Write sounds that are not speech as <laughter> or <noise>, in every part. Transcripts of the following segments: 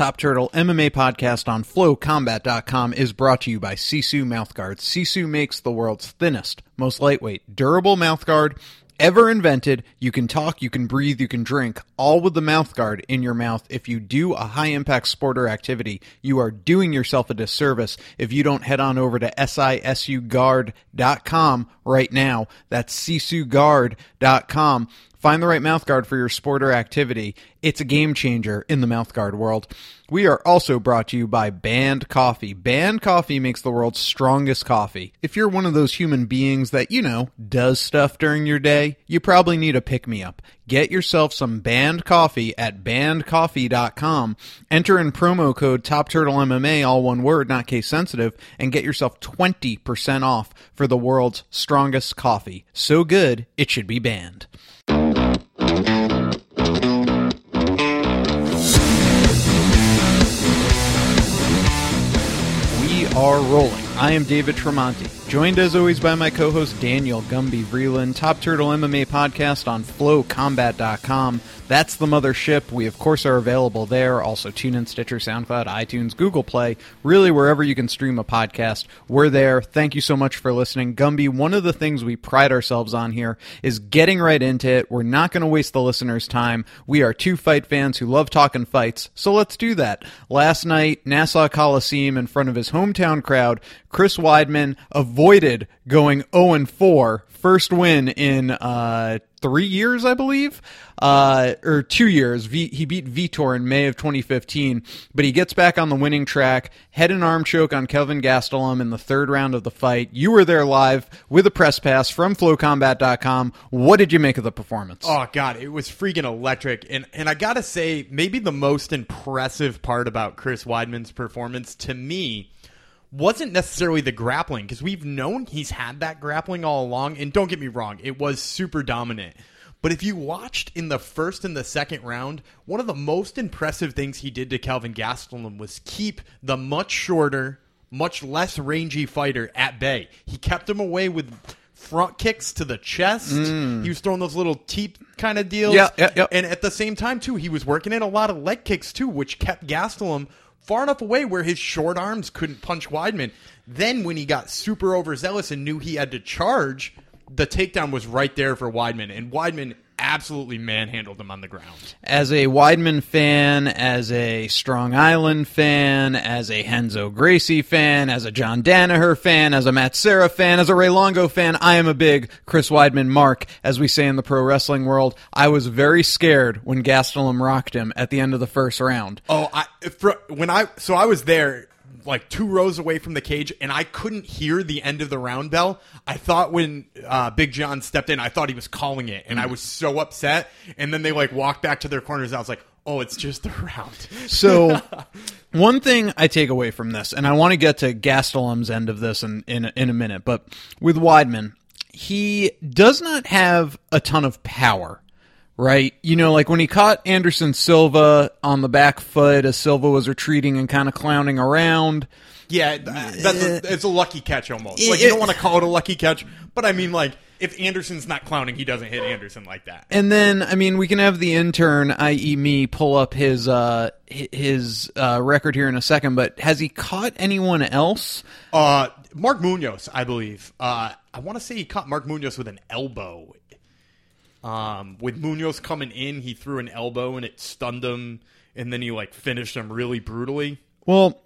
Top Turtle MMA podcast on flowcombat.com is brought to you by Sisu Mouthguard. Sisu makes the world's thinnest, most lightweight, durable mouthguard ever invented. You can talk, you can breathe, you can drink, all with the mouthguard in your mouth. If you do a high impact sport or activity, you are doing yourself a disservice if you don't head on over to sisuguard.com right now. That's sisuguard.com. Find the right mouthguard for your sport or activity. It's a game changer in the mouthguard world. We are also brought to you by Band Coffee. Band Coffee makes the world's strongest coffee. If you're one of those human beings that, you know, does stuff during your day, you probably need a pick me up. Get yourself some Band Coffee at bandcoffee.com. Enter in promo code Top Turtle MMA, all one word, not case sensitive, and get yourself 20% off for the world's strongest coffee. So good, it should be banned. We are rolling. I am David Tremonti, joined as always by my co-host Daniel Gumby Vreeland, Top Turtle MMA podcast on FlowCombat.com. That's the mothership. We of course are available there. Also, TuneIn, Stitcher, SoundCloud, iTunes, Google Play. Really, wherever you can stream a podcast, we're there. Thank you so much for listening, Gumby. One of the things we pride ourselves on here is getting right into it. We're not going to waste the listeners' time. We are two fight fans who love talking fights, so let's do that. Last night, Nassau Coliseum, in front of his hometown crowd, Chris Weidman avoided going 0 4. First win in uh, three years, I believe, uh, or two years. V- he beat Vitor in May of 2015, but he gets back on the winning track. Head and arm choke on Kelvin Gastelum in the third round of the fight. You were there live with a press pass from FlowCombat.com. What did you make of the performance? Oh god, it was freaking electric. And and I got to say maybe the most impressive part about Chris Weidman's performance to me wasn't necessarily the grappling because we've known he's had that grappling all along and don't get me wrong, it was super dominant. But if you watched in the first and the second round, one of the most impressive things he did to Kelvin Gastelum was keep the much shorter, much less rangy fighter at bay. He kept him away with front kicks to the chest. Mm. He was throwing those little teep kind of deals. Yeah, yeah, yeah. And at the same time, too, he was working in a lot of leg kicks, too, which kept Gastelum far enough away where his short arms couldn't punch Weidman. Then, when he got super overzealous and knew he had to charge, the takedown was right there for Weidman. And Weidman absolutely manhandled him on the ground. as a Weidman fan, as a Strong Island fan, as a Renzo Gracie fan, as a John Danaher fan, as a Matt Serra fan, as a Ray Longo fan, I am a big Chris Weidman mark, as we say in the pro wrestling world. I was very scared when Gastelum rocked him at the end of the first round. Oh, I for, when I so I was there like two rows away from the cage and I couldn't hear the end of the round bell. I thought when uh, Big John stepped in, I thought he was calling it, and I was so upset. And then they like walked back to their corners. I was like, "Oh, it's just the round." <laughs> So, one thing I take away from this, and I want to get to Gastelum's end of this in, in, in a minute, but with Weidman, he does not have a ton of power, right? You know, like when he caught Anderson Silva on the back foot as Silva was retreating and kind of clowning around. yeah, that's a, it's a lucky catch almost. It- Like you don't want to call it a lucky catch, but I mean, like if Anderson's not clowning, he doesn't hit Anderson like that. And then, I mean, we can have the intern, i.e., me, pull up his uh, his uh, record here in a second. But has he caught anyone else? Uh, Mark Munoz, I believe. Uh, I want to say he caught Mark Munoz with an elbow. Um, with Munoz coming in, he threw an elbow and it stunned him, and then he like finished him really brutally. Well,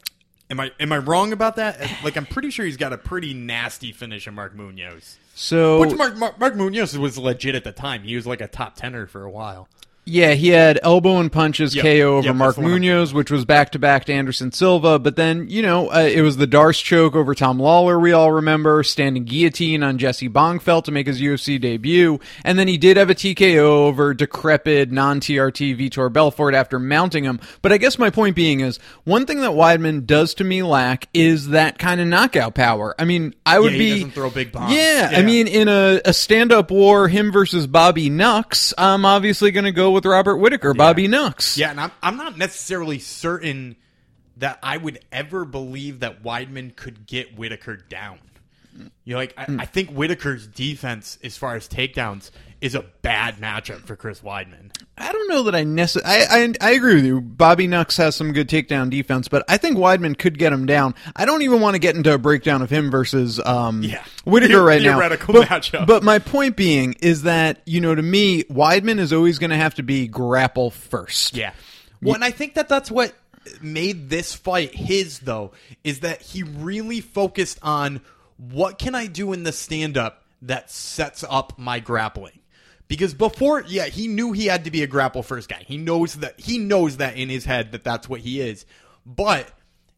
Am I am I wrong about that? Like I'm pretty sure he's got a pretty nasty finish on Mark Munoz. so Which Mark, Mark Mark Munoz was legit at the time. He was like a top tenner for a while. Yeah, he had elbow and punches Yep. KO over Yep, Mark that's the one I'm- Munoz, which was back to back to Anderson Silva. But then, you know, uh, it was the Darce choke over Tom Lawlor, we all remember, standing guillotine on Jesse Bongfeldt to make his UFC debut. And then he did have a TKO over decrepit non TRT Vitor Belfort after mounting him. But I guess my point being is one thing that Weidman does to me lack is that kind of knockout power. I mean, I would he be. doesn't throw big bombs. Yeah, I mean, in a, a stand up war, him versus Bobby Nux, I'm obviously going to go with Robert Whitaker, Bobby Nux. Yeah, and I'm I'm not necessarily certain that I would ever believe that Weidman could get Whitaker down. You know, like, Hmm. I, I think Whitaker's defense, as far as takedowns, is a bad matchup for Chris Weidman. I don't know that I necessarily. I, I I agree with you. Bobby Nux has some good takedown defense, but I think Weidman could get him down. I don't even want to get into a breakdown of him versus um, Yeah. Whitaker right now. But, matchup. but my point being is that you know to me Weidman is always going to have to be grapple first. Yeah. Well, and I think that that's what made this fight his, though, is that he really focused on what can I do in the stand up that sets up my grappling. Because before, yeah, he knew he had to be a grapple first guy. He knows that he knows that in his head that that's what he is. But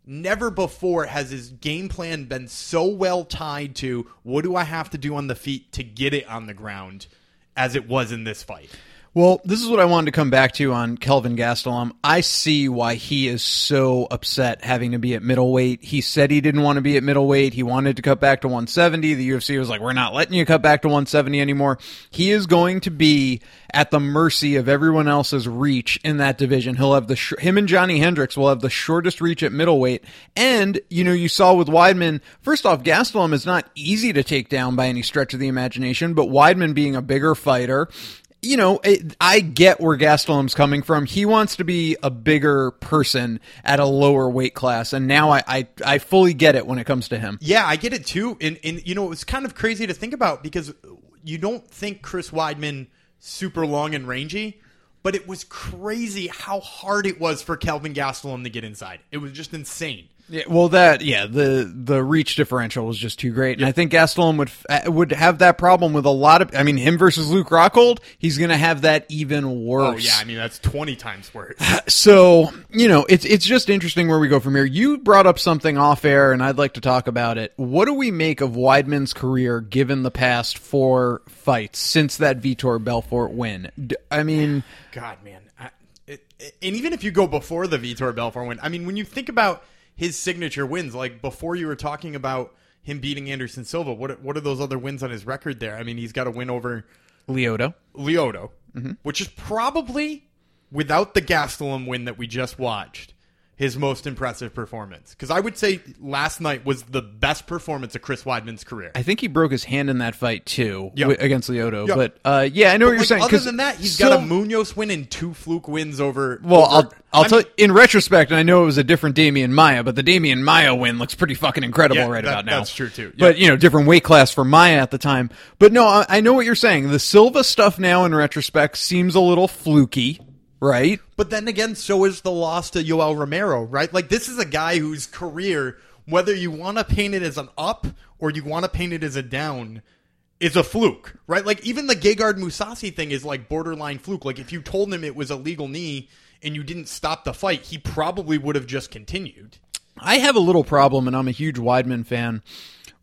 never before has his game plan been so well tied to what do I have to do on the feet to get it on the ground as it was in this fight. Well, this is what I wanted to come back to on Kelvin Gastelum. I see why he is so upset having to be at middleweight. He said he didn't want to be at middleweight. He wanted to cut back to 170. The UFC was like, "We're not letting you cut back to 170 anymore." He is going to be at the mercy of everyone else's reach in that division. He'll have the sh- him and Johnny Hendricks will have the shortest reach at middleweight. And you know, you saw with Weidman. First off, Gastelum is not easy to take down by any stretch of the imagination, but Weidman being a bigger fighter you know, it, I get where Gastelum's coming from. He wants to be a bigger person at a lower weight class, and now I, I, I fully get it when it comes to him. Yeah, I get it too. And and you know, it was kind of crazy to think about because you don't think Chris Weidman super long and rangy, but it was crazy how hard it was for Kelvin Gastelum to get inside. It was just insane. Yeah, well, that yeah, the the reach differential was just too great, and I think Gastelum would uh, would have that problem with a lot of. I mean, him versus Luke Rockhold, he's going to have that even worse. Oh yeah, I mean that's twenty times worse. <laughs> So, you know, it's it's just interesting where we go from here. You brought up something off air, and I'd like to talk about it. What do we make of Weidman's career given the past four fights since that Vitor Belfort win? I mean, God, man. I, it, it- and even if you go before the Vitor Belfort win, I mean, when you think about his signature wins, like before you were talking about him beating Anderson Silva, what are- what are those other wins on his record there? I mean, he's got a win over Lyoto. Lyoto, mm-hmm. which is probably without the Gastelum win that we just watched, his most impressive performance. Because I would say last night was the best performance of Chris Weidman's career. I think he broke his hand in that fight too Yep. wi- against Lyoto. Yep. But uh, yeah, I know what you're Like, saying. other than that, he's Sil- got a Munoz win and two fluke wins over. Well, over- I'll I'll I tell mean, in retrospect, and I know it was a different Demian Maia, but the Demian Maia win looks pretty fucking incredible Yeah, right that- about now. that's true, too. But you know, different weight class for Maia at the time. But no, I, I know what you're saying. The Silva stuff now in retrospect seems a little fluky, right? But then again, so is the loss to Yoel Romero, right? Like this is a guy whose career, whether you want to paint it as an up or you want to paint it as a down, is a fluke, right? Like even the Gegard Mousasi thing is like borderline fluke. Like if you told him it was a legal knee and you didn't stop the fight, he probably would have just continued. I have a little problem, and I'm a huge Weidman fan.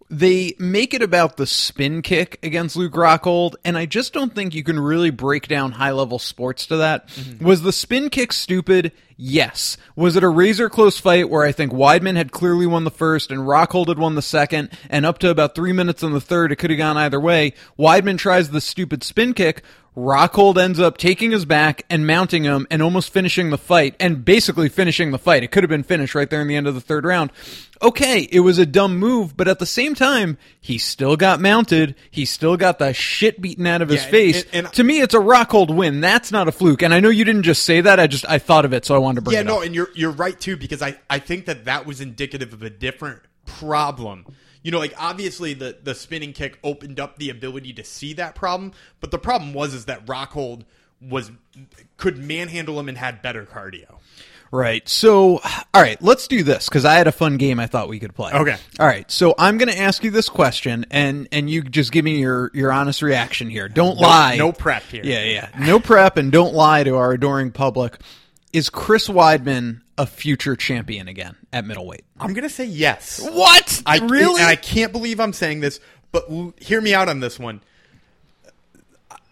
They make it about the spin kick against Luke Rockhold, and I just don't think you can really break down high level sports to that. Mm-hmm. Was the spin kick stupid? Yes. Was it a razor close fight where I think Weidman had clearly won the first and Rockhold had won the second, and up to about three minutes in the third, it could have gone either way? Weidman tries the stupid spin kick. Rockhold ends up taking his back and mounting him and almost finishing the fight and basically finishing the fight. It could have been finished right there in the end of the third round. Okay, it was a dumb move, but at the same time, he still got mounted. He still got the shit beaten out of his Yeah, and- face. and- and- to me, it's a Rockhold win. That's not a fluke. And I know you didn't just say that. I just I thought of it, so I wanted to bring yeah, it Yeah, no, up. and you're you're right too because I I think that that was indicative of a different problem. You know, like obviously the the spinning kick opened up the ability to see that problem, but the problem was is that Rockhold was could manhandle him and had better cardio. Right. So, all right, let's do this because I had a fun game I thought we could play. Okay. All right. So I'm going to ask you this question, and and you just give me your your honest reaction here. Don't lie. no prep here. Yeah, yeah. No prep, and don't lie to our adoring public. Is Chris Weidman a future champion again at middleweight? I'm gonna say yes. What? I really? and I can't believe I'm saying this, but l- hear me out on this one.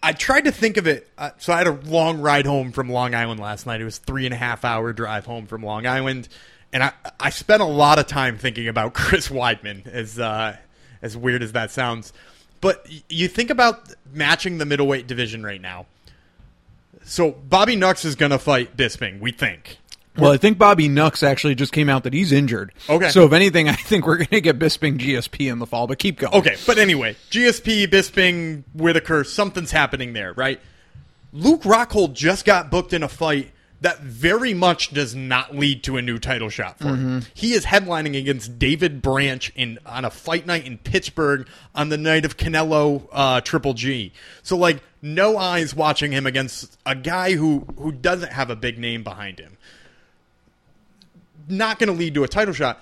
I tried to think of it. Uh, so I had a long ride home from Long Island last night. It was three and a half hour drive home from Long Island, and I I spent a lot of time thinking about <laughs> Chris Weidman. As uh, as weird as that sounds, but y- you think about matching the middleweight division right now. So Bobby Nux is going to fight Bisping. We think. Well, I think Bobby Nux actually just came out that he's injured. Okay. So if anything, I think we're going to get Bisping GSP in the fall. But keep going. Okay, but anyway, GSP, Bisping, Whitaker, something's happening there, right? Luke Rockhold just got booked in a fight that very much does not lead to a new title shot for him. He is headlining against David Branch in on a fight night in Pittsburgh on the night of Canelo uh, Triple G. So like no eyes watching him against a guy who who doesn't have a big name behind him. Not going to lead to a title shot.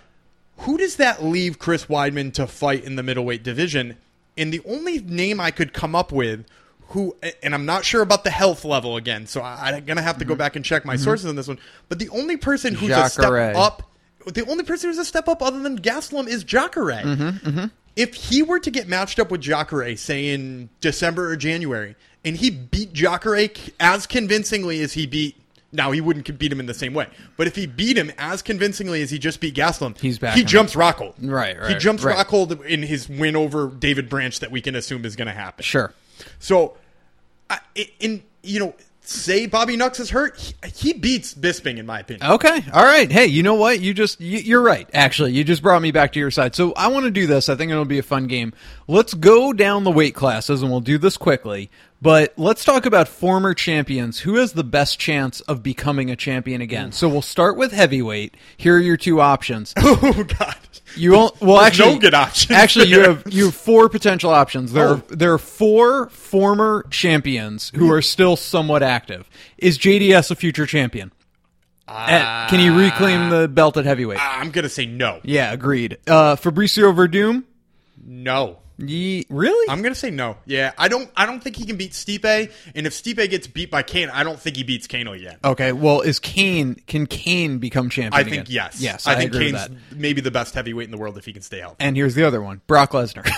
Who does that leave Chris Weidman to fight in the middleweight division? And the only name I could come up with who and I'm not sure about the health level again, so I, I'm gonna have to go mm-hmm. back and check my mm-hmm. sources on this one. But the only person who's a step up, the only person who's a step up other than Gastelum is Jacare. Mm-hmm, if he were to get matched up with Jacare, say in December or January, and he beat Jacare as convincingly as he beat. Now he wouldn't beat him in the same way, but if he beat him as convincingly as he just beat Gastelum, He's back He jumps Rockhold. Right, Right. He jumps right. Rockhold in his win over David Branch that we can assume is going to happen. Sure. So, I, in you know, say Bobby Nux is hurt, he, he beats Bisping in my opinion. Okay. All right. Hey, you know what? You just you, you're right. Actually, you just brought me back to your side. So I want to do this. I think it'll be a fun game. Let's go down the weight classes, and we'll do this quickly. But let's talk about former champions. Who has the best chance of becoming a champion again? So we'll start with heavyweight. Here are your two options. <laughs> Oh God, You won't, well There's actually no good options Actually, you have you have four potential options. There Oh. are there are four former champions who are still somewhat active. Is JDS a future champion? At- can he reclaim the belt at heavyweight? I'm gonna say no, yeah, agreed. Uh, Fabricio Werdum. no. Ye- really? I'm gonna say no. Yeah, I don't. I don't think he can beat Stipe. And if Stipe gets beat by Cain, I don't think he beats Cain again. okay. Well, is Cain? Can Cain become champion? I again? think yes. Yes, I, think agree Cain's maybe the best heavyweight in the world if he can stay healthy. And here's the other one: Brock Lesnar.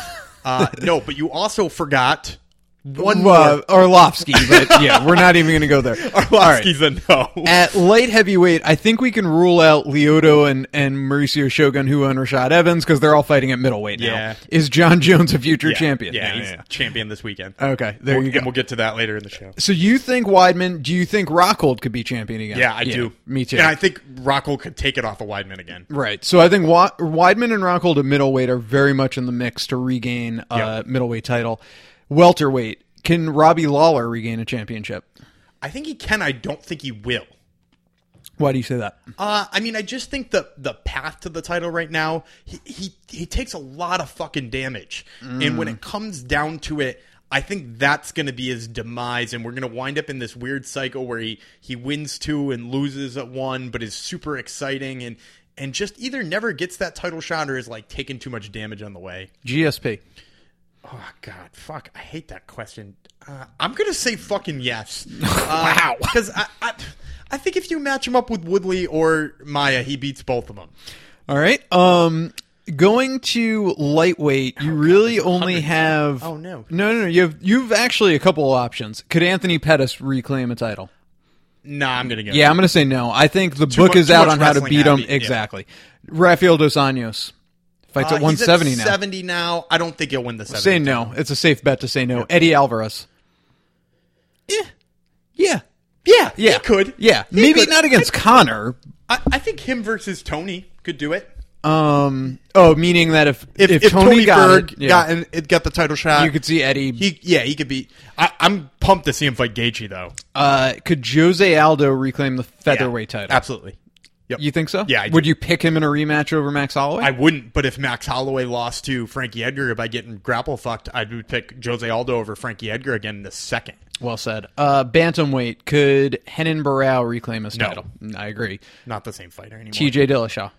Uh, no, but you also forgot <laughs> one uh, more. Arlovski, but <laughs> yeah, we're not even going to go there. All right. A no. At light heavyweight, I think we can rule out Lyoto and, and Mauricio Shogun, who and Rashad Evans, because they're all fighting at middleweight now. Yeah. Is Jon Jones a future Yeah, champion? Yeah, he's champion this weekend. Okay, there We'll- you go. And we'll get to that later in the show. so you think Weidman? Do you think Rockhold could be champion again? Yeah, I do. Me too. And I think Rockhold could take it off of Weidman again. Right. So I think Wa- Weidman and Rockhold at middleweight are very much in the mix to regain a Yep. middleweight title. Welterweight, can Robbie Lawler regain a championship? I think he can. I don't think he will. Why do you say that? Uh, I mean, I just think the the path to the title right now, he he, he takes a lot of fucking damage, and when it comes down to it, I think that's going to be his demise, and we're going to wind up in this weird cycle where he he wins two and loses at one, but is super exciting and and just either never gets that title shot or is like taking too much damage on the way. GSP. Oh God, fuck! I hate that question. Uh, I'm gonna say fucking yes. <laughs> wow, because I, I, I think if you match him up with Woodley or Maia, he beats both of them. All right. Um, going to lightweight, you really there's a only have. Oh, no. no, no, no. You have you've actually a couple of options. Could Anthony Pettis reclaim a title? Nah, I'm gonna go. Yeah, I'm going to say no. I think the book mu- is out on how to beat him. habit, yeah. Exactly. Rafael dos Anjos fights Uh, at 170 he's at now. 70 now. I don't think he'll win the 70. Say no. It's a safe bet to say no. Eddie Alvarez. Yeah. Yeah. Yeah, Yeah. he could. Yeah. He Maybe could. not against Conor. I, I think him versus Tony could do it. Um. Oh, meaning that if If, if, if Tony, Tony, got Berg it, yeah, got and it got the title shot, you could see Eddie. he yeah he could be. I, I'm pumped to see him fight Gaethje though. uh, could Jose Aldo reclaim the featherweight Yeah, title? Absolutely. Yep. You think so? Yeah, I. Would you pick him in a rematch over Max Holloway? I wouldn't, but if Max Holloway lost to Frankie Edgar by getting grapple fucked, I would pick Jose Aldo over Frankie Edgar again in the second. well said. Uh, bantamweight. Could Renan Barao reclaim his No. title? I agree. Not the same fighter anymore. T.J. Dillashaw.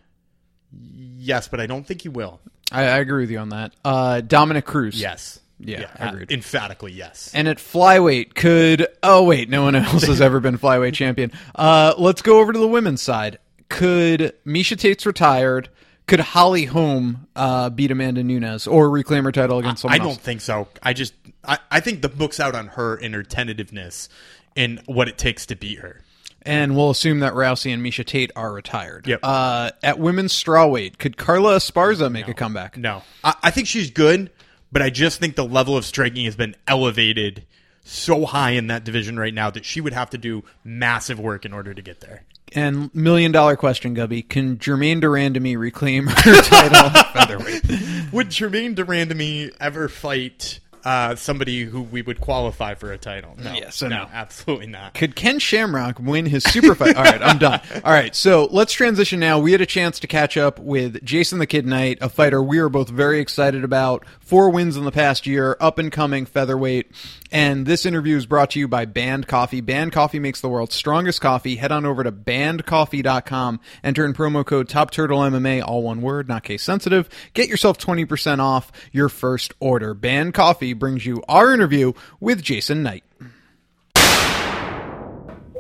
Yes, but I don't think he will. I, I agree with you on that. Uh, Dominick Cruz. Yes. Yeah, uh, agreed. emphatically yes. And at flyweight, could oh wait, no one else has ever been flyweight champion. Uh, let's go over to the women's side. Could Miesha Tate's retired? Could Holly Holm uh, beat Amanda Nunes or reclaim her title against someone I else? don't think so. I just I, I think the book's out on her and her tentativeness and what it takes to beat her. And we'll assume that Rousey and Miesha Tate are retired. Yep. Uh, at women's strawweight, could Carla Esparza make a comeback? No, I, I think she's good, but I just think the level of striking has been elevated so high in that division right now that she would have to do massive work in order to get there. And million dollar question, Gumby: Can Germaine de Randamie reclaim her <laughs> title featherweight? Would Germaine de Randamie ever fight uh, somebody who we would qualify for a title. No, Yes, I no, know. absolutely not. Could Ken Shamrock win his super fight? All right, I'm done. All right, so let's transition now. We had a chance to catch up with Jason the Kid Knight, a fighter we are both very excited about. Four wins in the past year, up and coming featherweight. And this interview is brought to you by Band Coffee. Band Coffee makes the world's strongest coffee. Head on over to bandcoffee.com, enter in promo code Top Turtle MMA, all one word, not case sensitive. Get yourself 20% off your first order. Band Coffee brings you our interview with Jason Knight.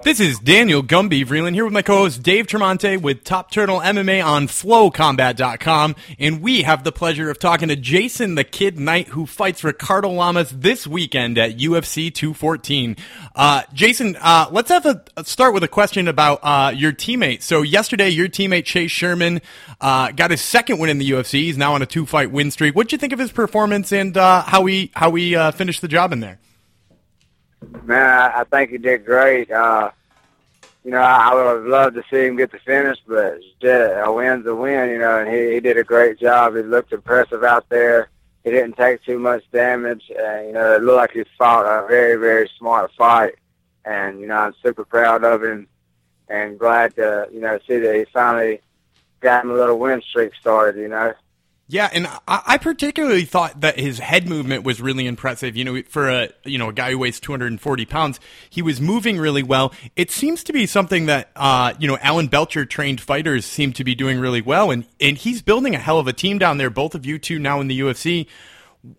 This is Daniel Gumby Vreeland here with my co-host Dave Tremonte with Top Turtle MMA on FlowCombat.com, and we have the pleasure of talking to Jason the Kid Knight, who fights Ricardo Lamas this weekend at UFC 214. Uh, Jason, uh, let's have a start with a question about uh, your teammate. So yesterday, your teammate Chase Sherman uh, got his second win in the UFC. He's now on a two-fight win streak. What would you think of his performance and uh, how he how he uh, finished the job in there? Man, I, I think he did great. Uh, you know, I, I would have loved to see him get the finish, but yeah, a win's a win, you know, and he, he did a great job. He looked impressive out there. He didn't take too much damage. And, you know, it looked like he fought a very, very smart fight. And, you know, I'm super proud of him and glad to, you know, see that he finally got him a little win streak started, you know. Yeah, and I, particularly thought that his head movement was really impressive. You know, for a you know a guy who weighs 240 pounds, he was moving really well. It seems to be something that uh, you know Alan Belcher trained fighters seem to be doing really well, and and he's building a hell of a team down there. Both of you two now in the UFC.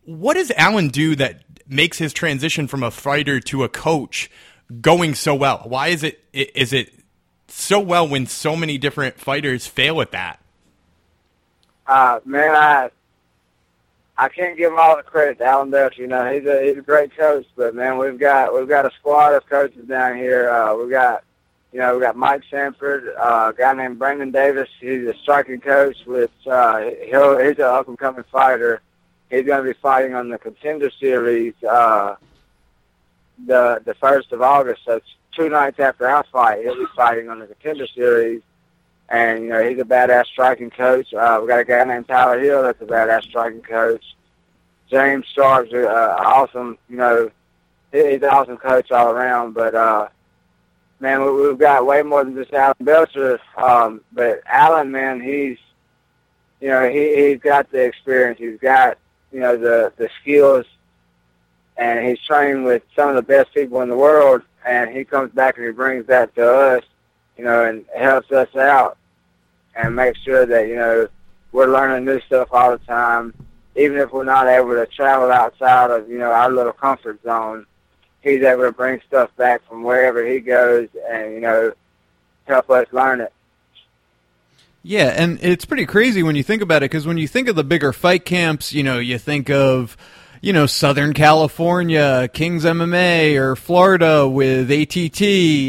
What does Alan do that makes his transition from a fighter to a coach going so well? Why is it is it so well when so many different fighters fail at that? Uh, man, I I can't give him all the credit to Alan Belcher. You know, he's a he's a great coach, but man, we've got we've got a squad of coaches down here. Uh, we've got you know we've got Mike Sanford, uh, a guy named Brandon Davis. He's a striking coach, With uh, he'll he's an up and coming fighter. He's going to be fighting on the Contender Series uh, the the first of August. So two nights after our fight, he'll be fighting on the Contender Series and you know he's a badass striking coach. Uh, we got a guy named Tyler Hill that's a badass striking coach. James Sharp's uh, awesome. You know, he's an awesome coach all around. But uh, man, we, we've got way more than just Alan Belcher. Um, but Alan, man, he's you know he he's got the experience. He's got you know the the skills, and he's trained with some of the best people in the world. And he comes back and he brings that to us you know, and helps us out and makes sure that, you know, we're learning new stuff all the time. Even if we're not able to travel outside of, you know, our little comfort zone, he's able to bring stuff back from wherever he goes and, you know, help us learn it. Yeah, and it's pretty crazy when you think about it because when you think of the bigger fight camps, you know, you think of you know, Southern California, Kings MMA, or Florida with ATT,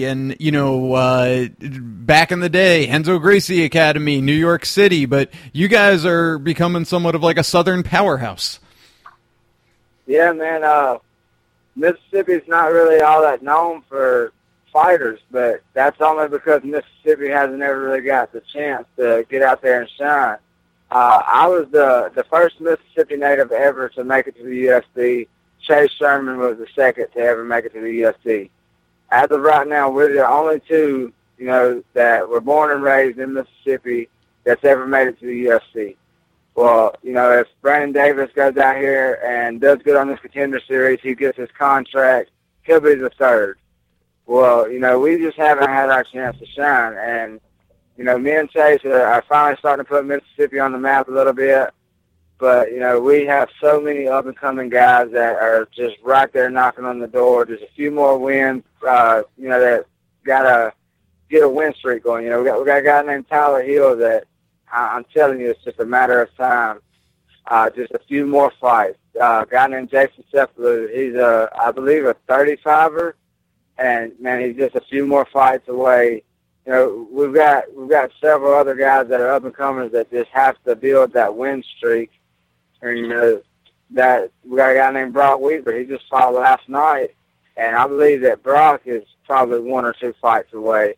and, you know, uh, back in the day, Renzo Gracie Academy, New York City, but you guys are becoming somewhat of like a Southern powerhouse. Yeah, man, uh, Mississippi's not really all that known for fighters, but that's only because Mississippi hasn't ever really got the chance to get out there and shine. Uh, I was the the first Mississippi native ever to make it to the UFC. Chase Sherman was the second to ever make it to the UFC. As of right now, we're the only two, you know, that were born and raised in Mississippi that's ever made it to the UFC. Well, you know, if Brandon Davis goes out here and does good on this contender series, he gets his contract, he'll be the third. Well, you know, we just haven't had our chance to shine, and you know, me and Chase are, are finally starting to put Mississippi on the map a little bit. But, you know, we have so many up and coming guys that are just right there knocking on the door. There's a few more wins, uh, you know, that got to get a win streak going. You know, we got, we got a guy named Tyler Hill that I, I'm telling you, it's just a matter of time. Uh, just a few more fights. Uh, a guy named Jason Cephalou, he's a, I believe, a 35er. And, man, he's just a few more fights away you know, we've got we've got several other guys that are up and comers that just have to build that win streak. And you know, that we got a guy named Brock Weaver. He just fought last night, and I believe that Brock is probably one or two fights away.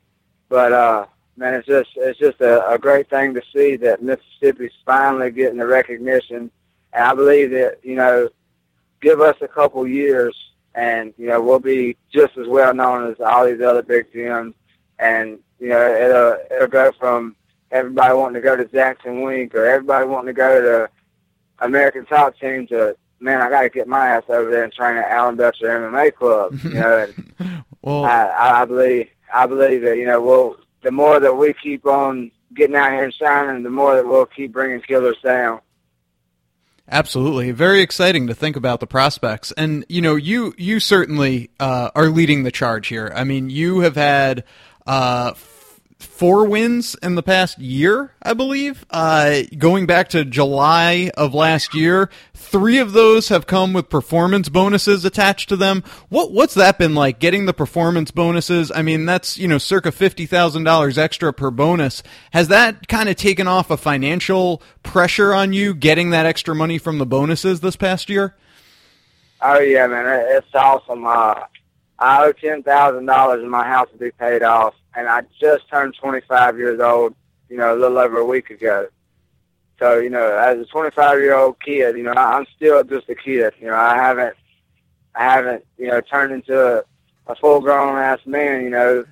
But uh, man, it's just it's just a, a great thing to see that Mississippi's finally getting the recognition, and I believe that you know, give us a couple years, and you know we'll be just as well known as all these other big gyms, and you know it'll it'll go from everybody wanting to go to Jackson Wink or everybody wanting to go to American Top Team to man, I got to get my ass over there and train at Alan Belcher MMA Club. You know, and <laughs> Well, I, I believe I believe that you know we'll the more that we keep on getting out here and shining, the more that we'll keep bringing killers down. Absolutely, very exciting to think about the prospects, and you know, you you certainly uh, are leading the charge here. I mean, you have had uh, f- four wins in the past year, I believe. Uh, going back to July of last year, three of those have come with performance bonuses attached to them. What what's that been like? Getting the performance bonuses? I mean, that's you know, circa fifty thousand dollars extra per bonus. Has that kind of taken off a financial pressure on you getting that extra money from the bonuses this past year? Oh yeah, man, it's awesome. Uh, I owe ten thousand dollars in my house to be paid off, and I just turned twenty five years old. You know, a little over a week ago. So you know, as a twenty five year old kid, you know, I'm still just a kid. You know, I haven't, I haven't, you know, turned into a, a full grown ass man. You know,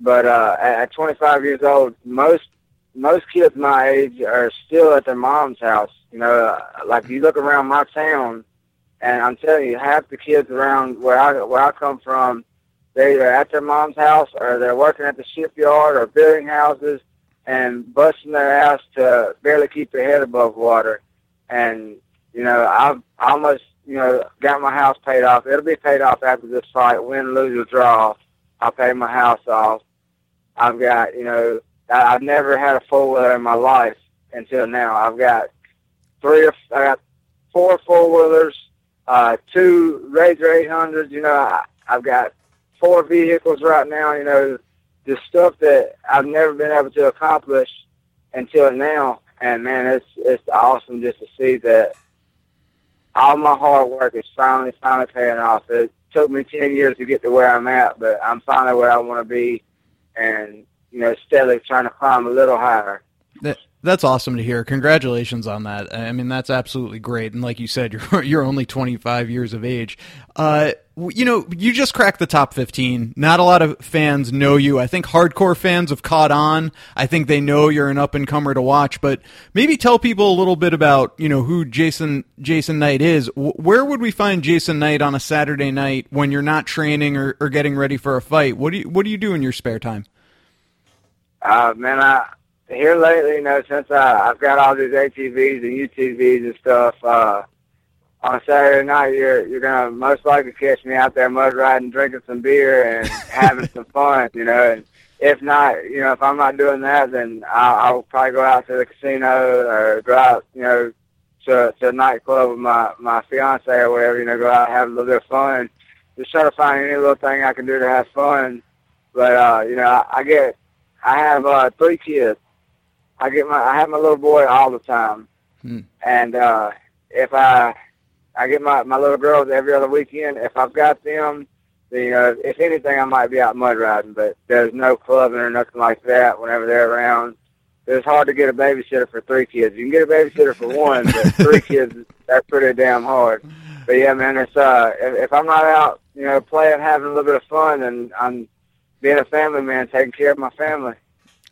but uh, at, at 25 years old, most most kids my age are still at their mom's house. You know, like you look around my town, and I'm telling you, half the kids around where I where I come from, they're at their mom's house or they're working at the shipyard or building houses and busting their ass to barely keep their head above water. And you know, I've almost you know got my house paid off. It'll be paid off after this fight, win, lose, or draw. I'll pay my house off. I've got you know I- I've never had a four wheeler in my life until now. I've got three or I got four four wheelers, uh, two Razor 800s. You know, I, I've got four vehicles right now. You know, the stuff that I've never been able to accomplish until now. And man, it's it's awesome just to see that all my hard work is finally finally paying off. It took me ten years to get to where I'm at, but I'm finally where I want to be, and you know, steadily trying to climb a little higher. That, that's awesome to hear. Congratulations on that. I mean, that's absolutely great. And like you said, <laughs> you're you're only 25 years of age. Uh, you know, you just cracked the top 15. Not a lot of fans know you. I think hardcore fans have caught on. I think they know you're an up and comer to watch. But maybe tell people a little bit about you know who Jason Jason Knight is. Where would we find Jason Knight on a Saturday night when you're not training or, or getting ready for a fight? What do you what do you do in your spare time? Uh, man, I here lately, you know, since I, I've got all these ATVs and UTVs and stuff, uh, on Saturday night, you're you're gonna most likely catch me out there mud riding, drinking some beer, and <laughs> having some fun, you know. And if not, you know, if I'm not doing that, then I'll, I'll probably go out to the casino or go out, you know, to to a nightclub with my my fiance or whatever. You know, go out and have a little bit of fun. Just try to find any little thing I can do to have fun. But uh, you know, I, I get I have uh, three kids. I get my I have my little boy all the time, Hmm. and uh, if I I get my my little girls every other weekend. If I've got them, then, you know, if anything, I might be out mud riding. But there's no clubbing or nothing like that whenever they're around. It's hard to get a babysitter for three kids. You can get a babysitter for one, but <laughs> three kids that's pretty damn hard. But yeah, man, it's uh, if, if I'm not out, you know, playing, having a little bit of fun, and I'm being a family man, taking care of my family.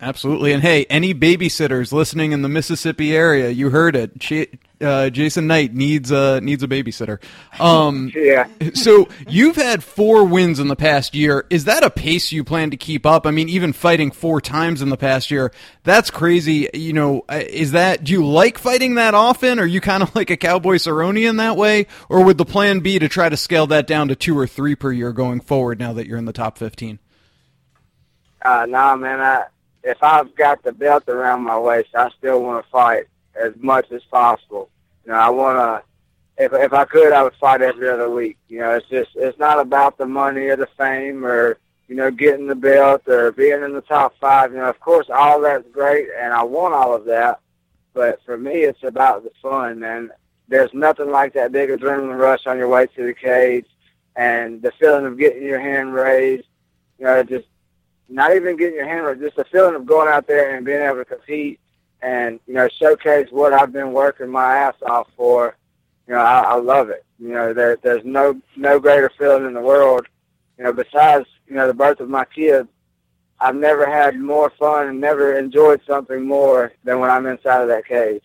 Absolutely. And hey, any babysitters listening in the Mississippi area, you heard it. Ch- uh, Jason Knight needs a needs a babysitter. Um, <laughs> Yeah. so you've had four wins in the past year. Is that a pace you plan to keep up? I mean, even fighting four times in the past year, that's crazy. You know, uh, is that do you like fighting that often? Are you kind of <laughs> like a cowboy Cerrone in that way, or would the plan be to try to scale that down to two or three per year going forward? Now that you're in the top fifteen. Uh, nah, man. I, if I've got the belt around my waist, I still want to fight as much as possible. You know, I want to. If if I could, I would fight every other week. You know, it's just it's not about the money or the fame or you know getting the belt or being in the top five. You know, of course, all that's great, and I want all of that. But for me, it's about the fun, man. There's nothing like that big adrenaline rush on your way to the cage, and the feeling of getting your hand raised. You know, just not even getting your hand raised, just the feeling of going out there and being able to compete and you know showcase what I've been working my ass off for. You know, I, I love it. You know, there, there's no no greater feeling in the world. You know, besides you know the birth of my kids, I've never had more fun and never enjoyed something more than when I'm inside of that cage.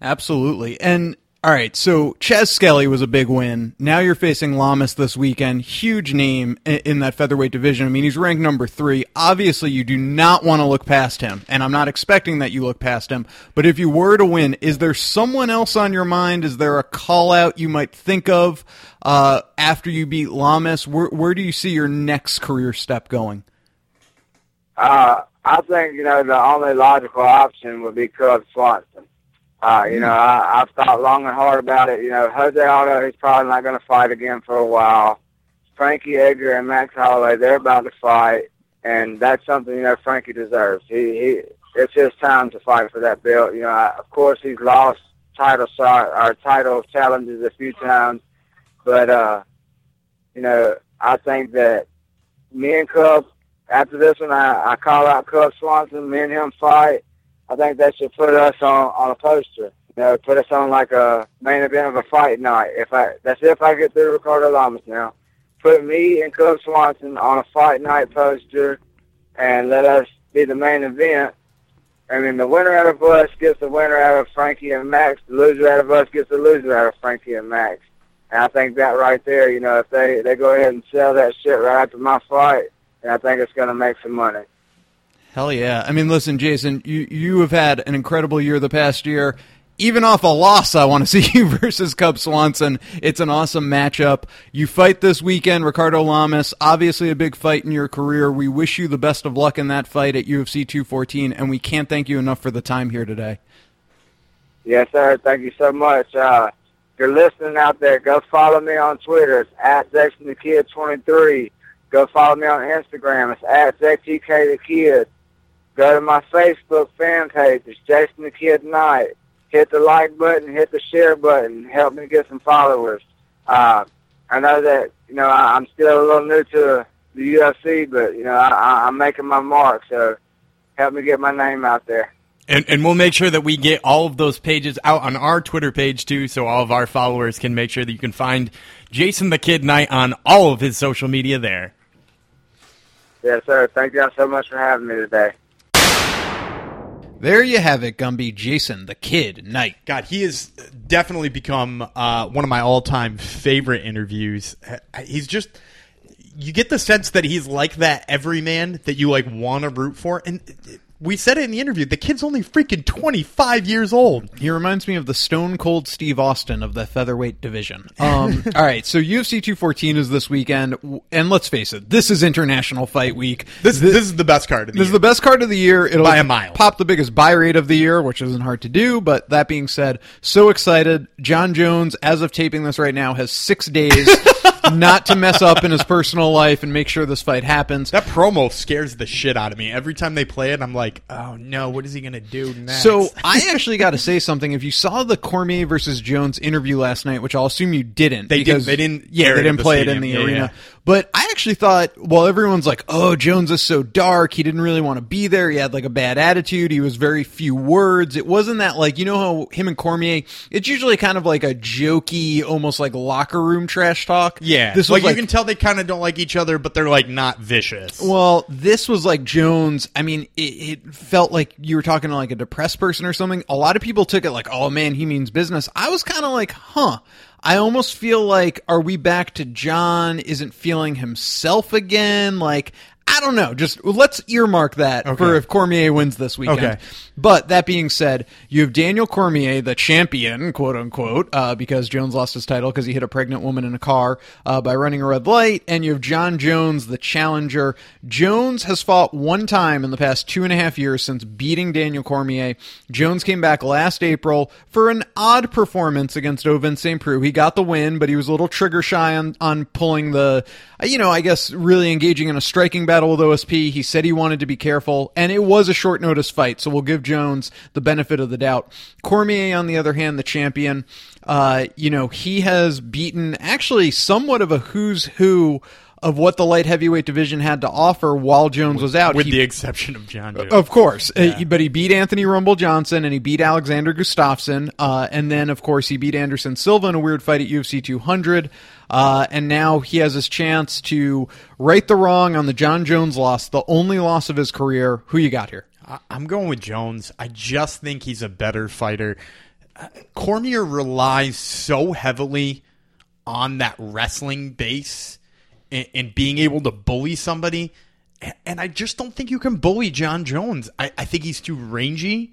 Absolutely. And all right, so Chas Skelly was a big win. Now you're facing Lamas this weekend. Huge name in that featherweight division. I mean, he's ranked number three. Obviously, you do not want to look past him, and I'm not expecting that you look past him. But if you were to win, is there someone else on your mind? Is there a call out you might think of uh, after you beat Lamas? Where, where do you see your next career step going? Uh, I think you know the only logical option would be Cub Swanson. Uh, you know, I, I've thought long and hard about it. You know, Jose Aldo, he's probably not going to fight again for a while. Frankie Edgar and Max Holloway, they're about to fight, and that's something you know Frankie deserves. He, he, it's his time to fight for that belt. You know, I, of course he's lost title or title challenges a few times, but uh, you know, I think that me and Cub after this one, I, I call out Cub Swanson. Me and him fight. I think that should put us on on a poster. You know, put us on like a main event of a fight night. If I that's if I get through Ricardo Lamas now. Put me and Cub Swanson on a fight night poster, and let us be the main event. I mean, the winner out of us gets the winner out of Frankie and Max. The loser out of us gets the loser out of Frankie and Max. And I think that right there, you know, if they they go ahead and sell that shit right after my fight, and I think it's to make some money. Hell yeah! I mean, listen, Jason, you you have had an incredible year the past year. Even off a loss, I want to <laughs> see you versus Cub Swanson. It's an awesome matchup. You fight this weekend, Ricardo Lamas. Obviously, a big fight in your career. We wish you the best of luck in that fight at UFC 214, and we can't thank you enough for the time here today. Yes, sir. Thank you so much. Uh, if you're listening out there, go follow me on Twitter. It's at Jason the Kid 23. Go follow me on Instagram. It's at ZTK the Kid. Go to my Facebook fan page. It's Jason the Kid Knight. Hit the like button. Hit the share button. Help me get some followers. Uh, I know that you know I, I'm still a little new to the UFC, but you know I, I'm making my mark. So help me get my name out there. And, and we'll make sure that we get all of those pages out on our Twitter page too, so all of our followers can make sure that you can find Jason the Kid Knight on all of his social media there. Yes, sir. Thank y'all so much for having me today. There you have it, Gumby. Jason, the Kid Knight. God, he has definitely become uh, one of my all-time favorite interviews. He's just you get the sense that he's like that everyman that you like want to root for, and we said it in the interview. The kid's only freaking 25 years old. He reminds me of the stone cold Steve Austin of the featherweight division. <laughs> Um, all right, so UFC 214 is this weekend, and let's face it, this is International Fight Week. This this, this is the best card. Of the this year. is the best card of the year. It'll By a mile. Pop the biggest buy rate of the year, which isn't hard to do. But that being said, so excited. Jon Jones, as of taping this right now, has six days <laughs> not to mess up in his personal life and make sure this fight happens. That promo scares the shit out of me. Every time they play it, I'm like, oh no, what is he going to do next? So I actually got to say something. If you saw the Cormier versus Jones interview last night, which I'll assume you didn't, They because, didn't- they didn't Yeah, they didn't the play it in the Yeah, arena. yeah. But I actually thought, well, everyone's like, "Oh, Jones is so dark. He didn't really want to be there. He had like a bad attitude. He was very few words. It wasn't that like you know how him and Cormier. It's usually kind of like a jokey, almost like locker room trash talk. yeah, this was like, like, you can tell they kind of don't like each other, but they're like not vicious. well, this was like Jones. I mean, it, it felt like you were talking to like a depressed person or something. A lot of people took it like, oh man, he means business. I was kind of like, huh. I almost feel like, are we back to Jon isn't feeling himself again? Like, I don't know. Just let's earmark that for if Cormier wins this weekend. Okay. But that being said, you have Daniel Cormier, the champion, quote unquote, uh, because Jones lost his title because he hit a pregnant woman in a car uh, by running a red light. And you have Jon Jones, the challenger. Jones has fought one time in the past two and a half years since beating Daniel Cormier. Jones came back last April for an odd performance against Ovince St. Preux. He got the win, but he was a little trigger shy on, on pulling the, uh, you know, I guess really engaging in a striking battle with OSP. He said he wanted to be careful, and it was a short notice fight, so we'll give Jones the benefit of the doubt. Cormier, on the other hand, the champion, uh, you know, he has beaten actually somewhat of a who's who of what the light heavyweight division had to offer while Jones was out. with He- the exception of Jon Jones. of course, Uh, but he beat Anthony Rumble Johnson and he beat Alexander Gustafsson, uh, and then of course he beat Anderson Silva in a weird fight at UFC 200, uh, and now he has his chance to right the wrong on the Jon Jones loss, the only loss of his career. Who you got here? I- I'm going with Jones. I just think he's a better fighter. Uh, Cormier relies so heavily on that wrestling base and, and being able to bully somebody. And I just don't think you can bully Jon Jones. I, I think he's too rangy.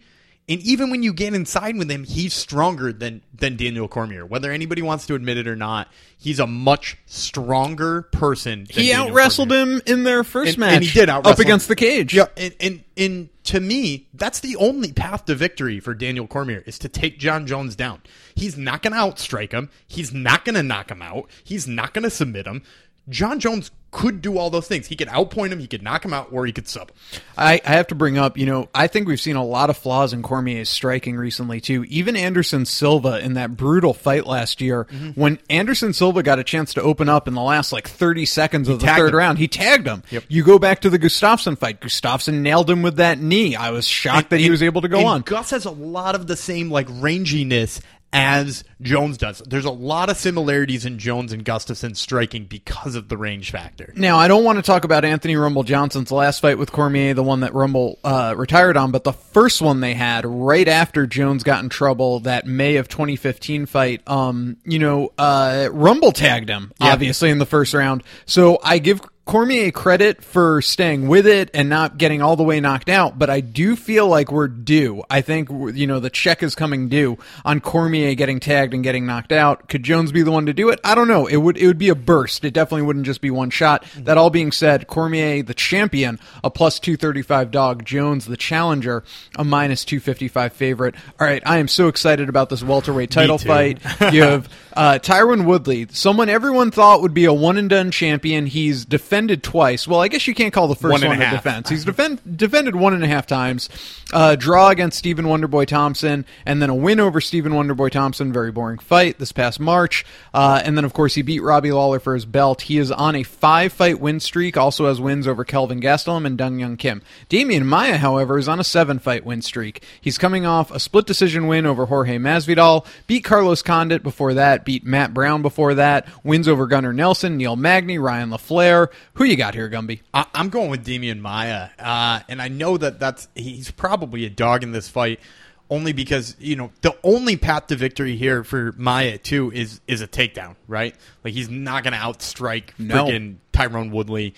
And even when you get inside with him, he's stronger than, than Daniel Cormier. Whether anybody wants to admit it or not, he's a much stronger person. Than He out wrestled him in their first And- match, and he did up out-wrestle against him. the cage. Yeah, and, and and to me, that's the only path to victory for Daniel Cormier is to take Jon Jones down. He's not going to outstrike him. He's not going to knock him out. He's not going to submit him. Jon Jones could do all those things. He could outpoint him. He could knock him out, or he could sub him. I, I have to bring up, you know, I think we've seen a lot of flaws in Cormier's striking recently too. Even Anderson Silva in that brutal fight last year, Mm-hmm. when Anderson Silva got a chance to open up in the last like 30 seconds of the third him. round, he tagged him. Yep. You go back to the Gustafsson fight. Gustafsson nailed him with that knee. I was shocked that he And- was able to go and on. Gus has a lot of the same like ranginess as Jones does. There's a lot of similarities in Jones and Gustafsson striking because of the range factor. Now, I don't want to talk about Anthony Rumble Johnson's last fight with Cormier, the one that Rumble uh, retired on, but the first one they had right after Jones got in trouble, that May of 2015 fight, um, you know, uh, Rumble tagged him, obviously, in the first round. So I give Cormier credit for staying with it and not getting all the way knocked out, but I do feel like we're due. I think, you know, the check is coming due on Cormier getting tagged and getting knocked out. Could Jones be the one to do it? I don't know. It would, it would be a burst. It definitely wouldn't just be one shot. That all being said, Cormier, the champion, a plus 235 dog. Jones, the challenger, a minus 255 favorite. All right. I am so excited about this welterweight title fight. <laughs> You have uh, Tyron Woodley, someone everyone thought would be a one and done champion. He's defended twice. Well, I guess you can't call the first One one a half. defense. He's defend, defended one and a half times. Uh, draw against Stephen Wonderboy Thompson, and then a win over Stephen Wonderboy Thompson. Very boring fight this past March. Uh, and then, of course, he beat Robbie Lawler for his belt. He is on a five fight win streak, also has wins over Kelvin Gastelum and Dong Hyun Kim. Demian Maia, however, is on a seven fight win streak. He's coming off a split decision win over Jorge Masvidal, beat Carlos Condit before that, beat Matt Brown before that, wins over Gunnar Nelson, Neil Magny, Ryan LaFlare. Who you got here, Gumby? I, I'm going with Demian Maia, uh, and I know that that's he's probably a dog in this fight, only because you know the only path to victory here for Maia too is is a takedown, right? Like he's not going to outstrike No. freaking Tyron Woodley,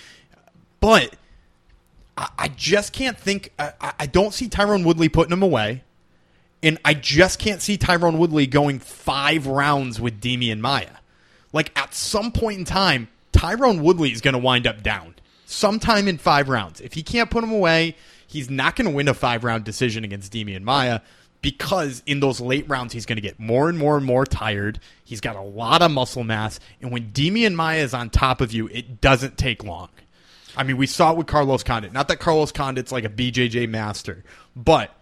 but I, I just can't think. I- I don't see Tyron Woodley putting him away. And I just can't see Tyron Woodley going five rounds with Demian Maia. Like at some point in time, Tyron Woodley is going to wind up down sometime in five rounds. If he can't put him away, he's not going to win a five round decision against Demian Maia because in those late rounds, he's going to get more and more and more tired. He's got a lot of muscle mass. And when Demian Maia is on top of you, it doesn't take long. I mean, we saw it with Carlos Condit. Not that Carlos Condit's like a BJJ master, but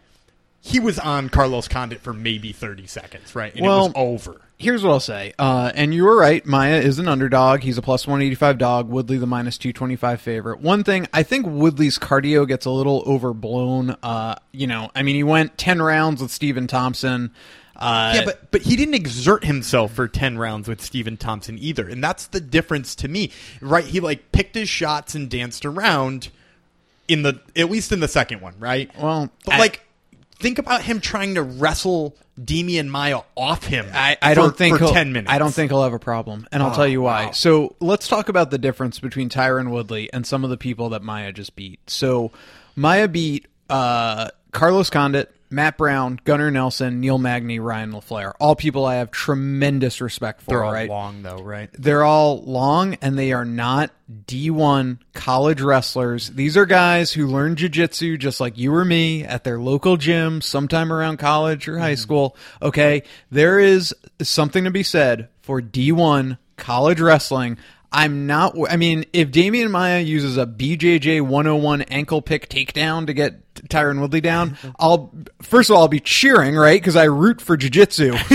he was on Carlos Condit for maybe 30 seconds, right? And Well- it was over. Here's what I'll say. Uh, and you were right. Maia is an underdog. He's a plus 185 dog. Woodley, the minus 225 favorite. One thing, I think Woodley's cardio gets a little overblown. Uh, you know, I mean, he went 10 rounds with Stephen Thompson. Uh, Yeah, but but he didn't exert himself for ten rounds with Stephen Thompson either, and that's the difference to me, right? He like picked his shots and danced around in the at least in the second one, right? Well, but I- like think about him trying to wrestle Demian Maia off him. I, I for- don't think for ten minutes. I don't think he'll have a problem, and I'll Oh, tell you why. wow. So let's talk about the difference between Tyron Woodley and some of the people that Maia just beat. So Maia beat uh, Carlos Condit, Matt Brown, Gunnar Nelson, Neil Magny, Ryan LaFlare. All people I have tremendous respect for. They're all right? long though, right? They're all long and they are not D1 college wrestlers. These are guys who learn jiu-jitsu just like you or me at their local gym sometime around college or high mm-hmm. school. Okay. There is something to be said for D1 college wrestling. I'm not, I mean, if Demian Maia uses a BJJ 101 ankle pick takedown to get Tyron Woodley down, I'll first of all I'll be cheering, right? Because I root for jiu-jitsu. <laughs>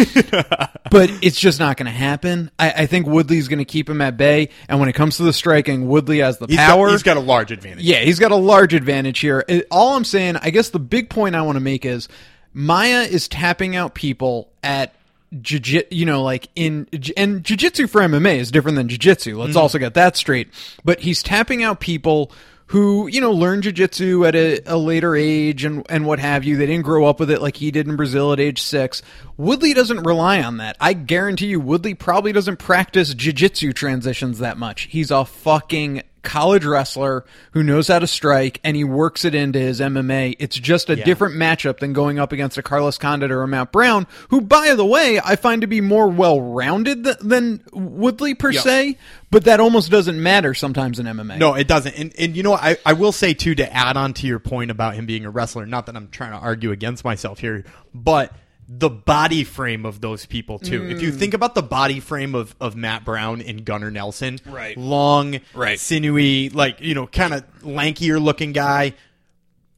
but it's just not going to happen. I, I think Woodley's going to keep him at bay, and when it comes to the striking, Woodley has the He's power. got, he's got a large advantage. Yeah, he's got a large advantage here. It- all I'm saying, I guess the big point I want to make is Maia is tapping out people at jiu you know, like in and jiu-jitsu for MMA is different than jiu-jitsu. Let's mm-hmm. also get that straight. But he's tapping out people who, you know, learn jiu-jitsu at a, a later age and and what have you. They didn't grow up with it like he did in Brazil at age 6. Woodley doesn't rely on that. I guarantee you Woodley probably doesn't practice jiu-jitsu transitions that much. He's a fucking college wrestler who knows how to strike and he works it into his MMA. It's just a different matchup than going up against a Carlos Condit or a Matt Brown, who, by the way, I find to be more well rounded th- than Woodley per se, but that almost doesn't matter sometimes in MMA. No, it doesn't. And and you know. I I will say too to add on to your point about him being a wrestler. Not that I'm trying to argue against myself here, but the body frame of those people too. If you Mm. think about the body frame of, of Matt Brown and Gunnar Nelson, Right. long, Right. sinewy, like you know, kind of lankier looking guy.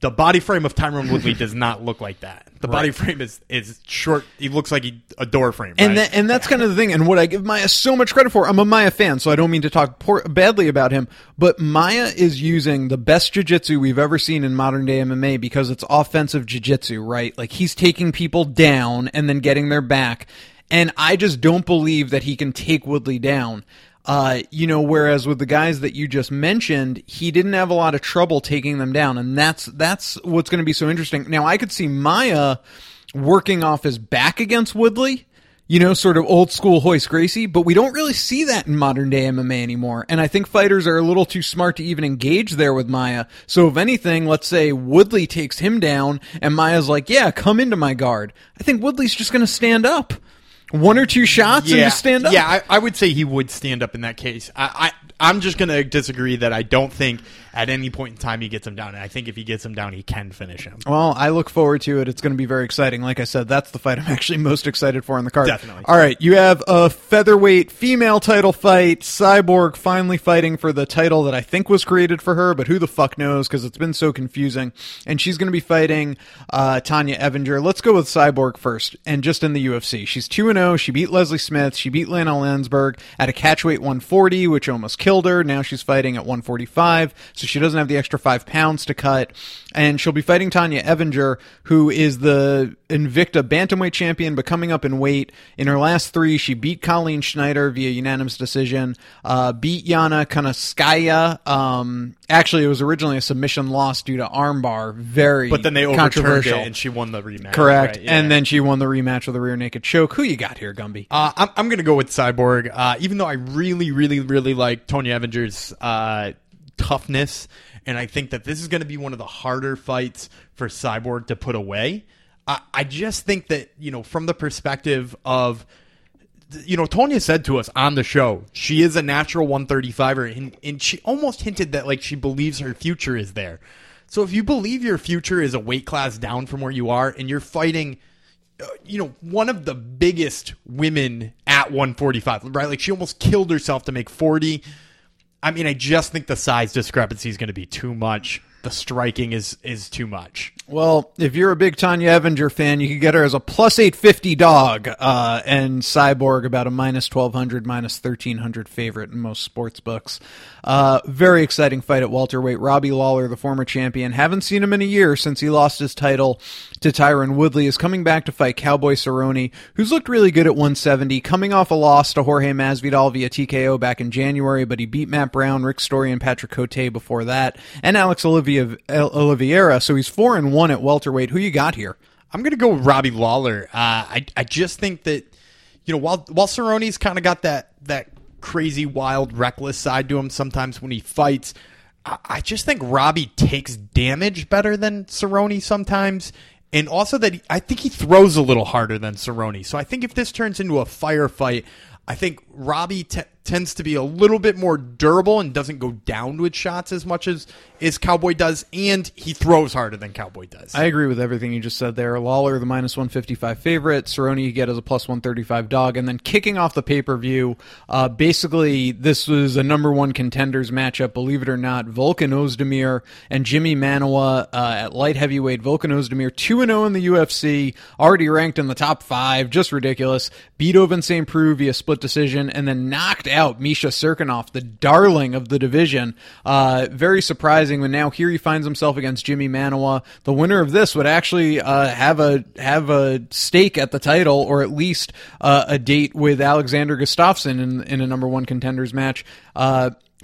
The body frame of Tyron Woodley <laughs> does not look like that. The body frame is is short. He looks like he, a door frame. And right? that, and that's kind of the thing. And what I give Maia so much credit for, I'm a Maia fan, so I don't mean to talk poor, badly about him, but Maia is using the best jiu-jitsu we've ever seen in modern day MMA because it's offensive jiu-jitsu, right? Like he's taking people down and then getting their back. And I just don't believe that he can take Woodley down. Uh, you know, whereas with the guys that you just mentioned, he didn't have a lot of trouble taking them down, and that's that's what's going to be so interesting. Now, I could see Maia working off his back against Woodley, you know, sort of old school Royce Gracie, but we don't really see that in modern day MMA anymore. And I think fighters are a little too smart to even engage there with Maia. So if anything, let's say Woodley takes him down and Maia's like, yeah, come into my guard. I think Woodley's just going to stand up. One or two shots and just stand up. Yeah, I, I would say he would stand up in that case. I, I I'm just gonna disagree that I don't think at any point in time he gets him down. And I think if he gets him down, he can finish him. Well, I look forward to it. It's going to be very exciting. Like I said, that's the fight I'm <laughs> actually most excited for in the card. Definitely. All right, you have a featherweight female title fight. Cyborg finally fighting for the title that I think was created for her, but who the fuck knows because it's been so confusing. And she's going to be fighting uh, Tonya Evinger. Let's go with Cyborg first, and just in the UFC. She's 2 0. She beat Leslie Smith. She beat Lina Lansberg at a catchweight 140, which almost killed her. Now she's fighting at 145, so she doesn't have the extra five pounds to cut. And she'll be fighting Tonya Evinger, who is the Invicta bantamweight champion, but coming up in weight. In her last three, she beat Colleen Schneider via unanimous decision, uh, beat Yana Kunitskaya. Um, actually, it was originally a submission loss due to armbar. Very But then they overturned it and she won the rematch. Correct. right? Yeah. And then she won the rematch with a rear naked choke. Who you got here, Gumby? Uh, I'm, I'm going to go with Cyborg, uh, even though I really, really, really like Tonya Evinger's uh, toughness, and I think that this is going to be one of the harder fights for Cyborg to put away. I, I just think that, you know, from the perspective of, you know, Tonya said to us on the show, she is a natural 135er, and, and she almost hinted that, like, she believes her future is there. So if you believe your future is a weight class down from where you are, and you're fighting uh, you know, one of the biggest women at 145, right? Like she almost killed herself to make 40. I mean, I just think the size discrepancy is going to be too much. The striking is is too much. Well, if you're a big Tonya Evinger fan, you can get her as a plus 850 dog, uh, and Cyborg about a minus 1200, minus 1300 favorite in most sports books. Uh, very exciting fight at welterweight. Robbie Lawler, the former champion, haven't seen him in a year since he lost his title to Tyron Woodley, is coming back to fight Cowboy Cerrone, who's looked really good at 170, coming off a loss to Jorge Masvidal via TKO back in January, but he beat Matt Brown, Rick Story, and Patrick Cote before that, and Alex Olivia, Oliveira, so he's 4 and 1 at welterweight. Who you got here? I'm to go with Robbie Lawler. Uh, I I just think that you know while while Cerrone's kind of got that that crazy, wild, reckless side to him sometimes when he fights. I, just think Robbie takes damage better than Cerrone sometimes. And also that he, I think he throws a little harder than Cerrone. So I think if this turns into a firefight, I think Robbie t- tends to be a little bit more durable and doesn't go down with shots as much as as Cowboy does, and he throws harder than Cowboy does. I agree with everything you just said there. Lawler, the minus 155 favorite. Cerrone, you get as a plus 135 dog. And then kicking off the pay per view, uh, basically, this was a number one contenders matchup, believe it or not. Volkan Ozdemir and Jimmy Manuwa uh, at light heavyweight. Volkan Ozdemir, 2 0 in the UFC, already ranked in the top five, just ridiculous. Beat St. Preux via split decision, and then knocked out Misha Cirkunov, the darling of the division. Uh, very surprising, but now here he finds himself against Jimmy Manuwa. The winner of this would actually uh, have a have a stake at the title, or at least uh, a date with Alexander Gustafsson in, in a number one contenders match.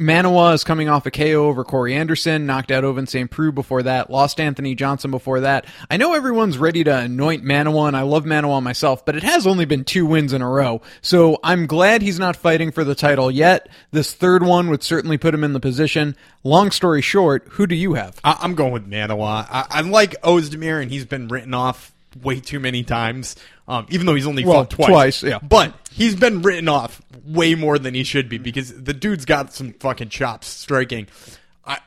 Manuwa is coming off a KO over Corey Anderson, knocked out Ovince St. Preux before that, lost Anthony Johnson before that. I know everyone's ready to anoint Manuwa, and I love Manuwa myself, but it has only been two wins in a row. So I'm glad he's not fighting for the title yet. This third one would certainly put him in the position. Long story short, who do you have? I- I'm going with Manuwa. I, I like Ozdemir, and he's been written off way too many times. Um, even though he's only Well, fought twice. twice, yeah. But he's been written off way more than he should be because the dude's got some fucking chops striking. I,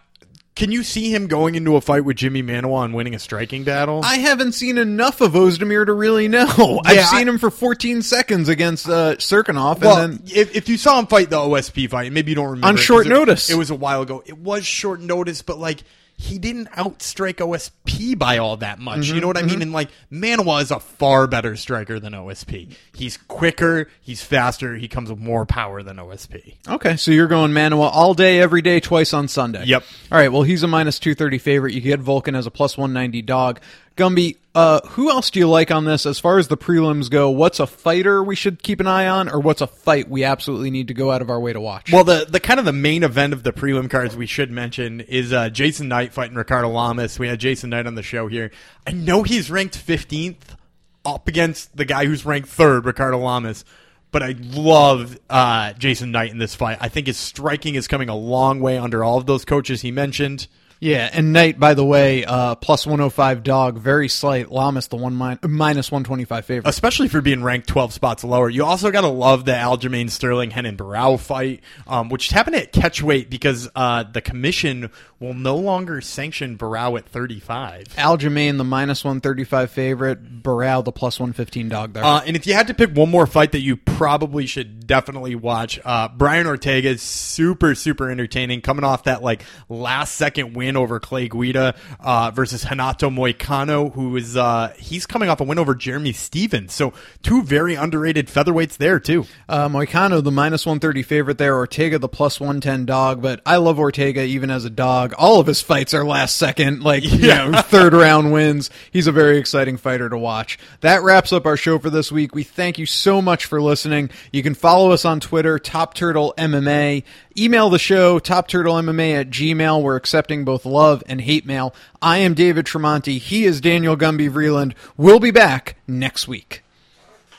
can you see him going into a fight with Jimmy Manuwa and winning a striking battle? I haven't seen enough of Ozdemir to really know. <laughs> I've seen I- him for 14 seconds against uh, Cirkunov, well, and then if, if you saw him fight the OSP fight, maybe you don't remember On it short it- notice. It was a while ago. It was short notice, but like he didn't outstrike OSP by all that much. Mm-hmm, you know what I mean? And like Manuwa is a far better striker than OSP. He's quicker, he's faster, he comes with more power than OSP. Okay, so you're going Manuwa all day, every day, twice on Sunday. Yep. All right, well, he's a minus 230 favorite. You get Volkan as a plus 190 dog. Gumby, uh, who else do you like on this as far as the prelims go? What's a fighter we should keep an eye on, or what's a fight we absolutely need to go out of our way to watch? Well, the the kind of the main event of the prelim cards we should mention is uh, Jason Knight fighting Ricardo Lamas. We had Jason Knight on the show here. I know he's ranked 15th up against the guy who's ranked third, Ricardo Lamas. But I love uh, Jason Knight in this fight. I think his striking is coming a long way under all of those coaches he mentioned. Yeah, and Knight, by the way, uh, plus 105 dog, very slight. Lamas, the one min- minus 125 favorite. especially for being ranked 12 spots lower. You also got to love the Aljamain Sterling Renan Barao fight, um, which happened at catch weight because uh, the commission will no longer sanction Barao at 35. Aljamain, the minus 135 favorite. Barao, the plus 115 dog there. Uh, and if you had to pick one more fight that you probably should definitely watch, uh, Brian Ortega is super, super entertaining, coming off that like last second win over Clay Guida uh, versus Renato Moicano, who is uh, he's coming off a win over Jeremy Stephens. So two very underrated featherweights there too. Uh, Moicano, the minus 130 favorite there. Ortega, the plus 110 dog. But I love Ortega even as a dog. All of his fights are last second, like, you know, third round wins. He's a very exciting fighter to watch. That wraps up our show for this week. We thank you so much for listening. You can follow us on Twitter, Top Turtle MMA. Email the show, Top Turtle MMA at Gmail. We're accepting both love and hate mail. I am David Tremonti. He is Daniel Gumby Vreeland. We'll be back next week.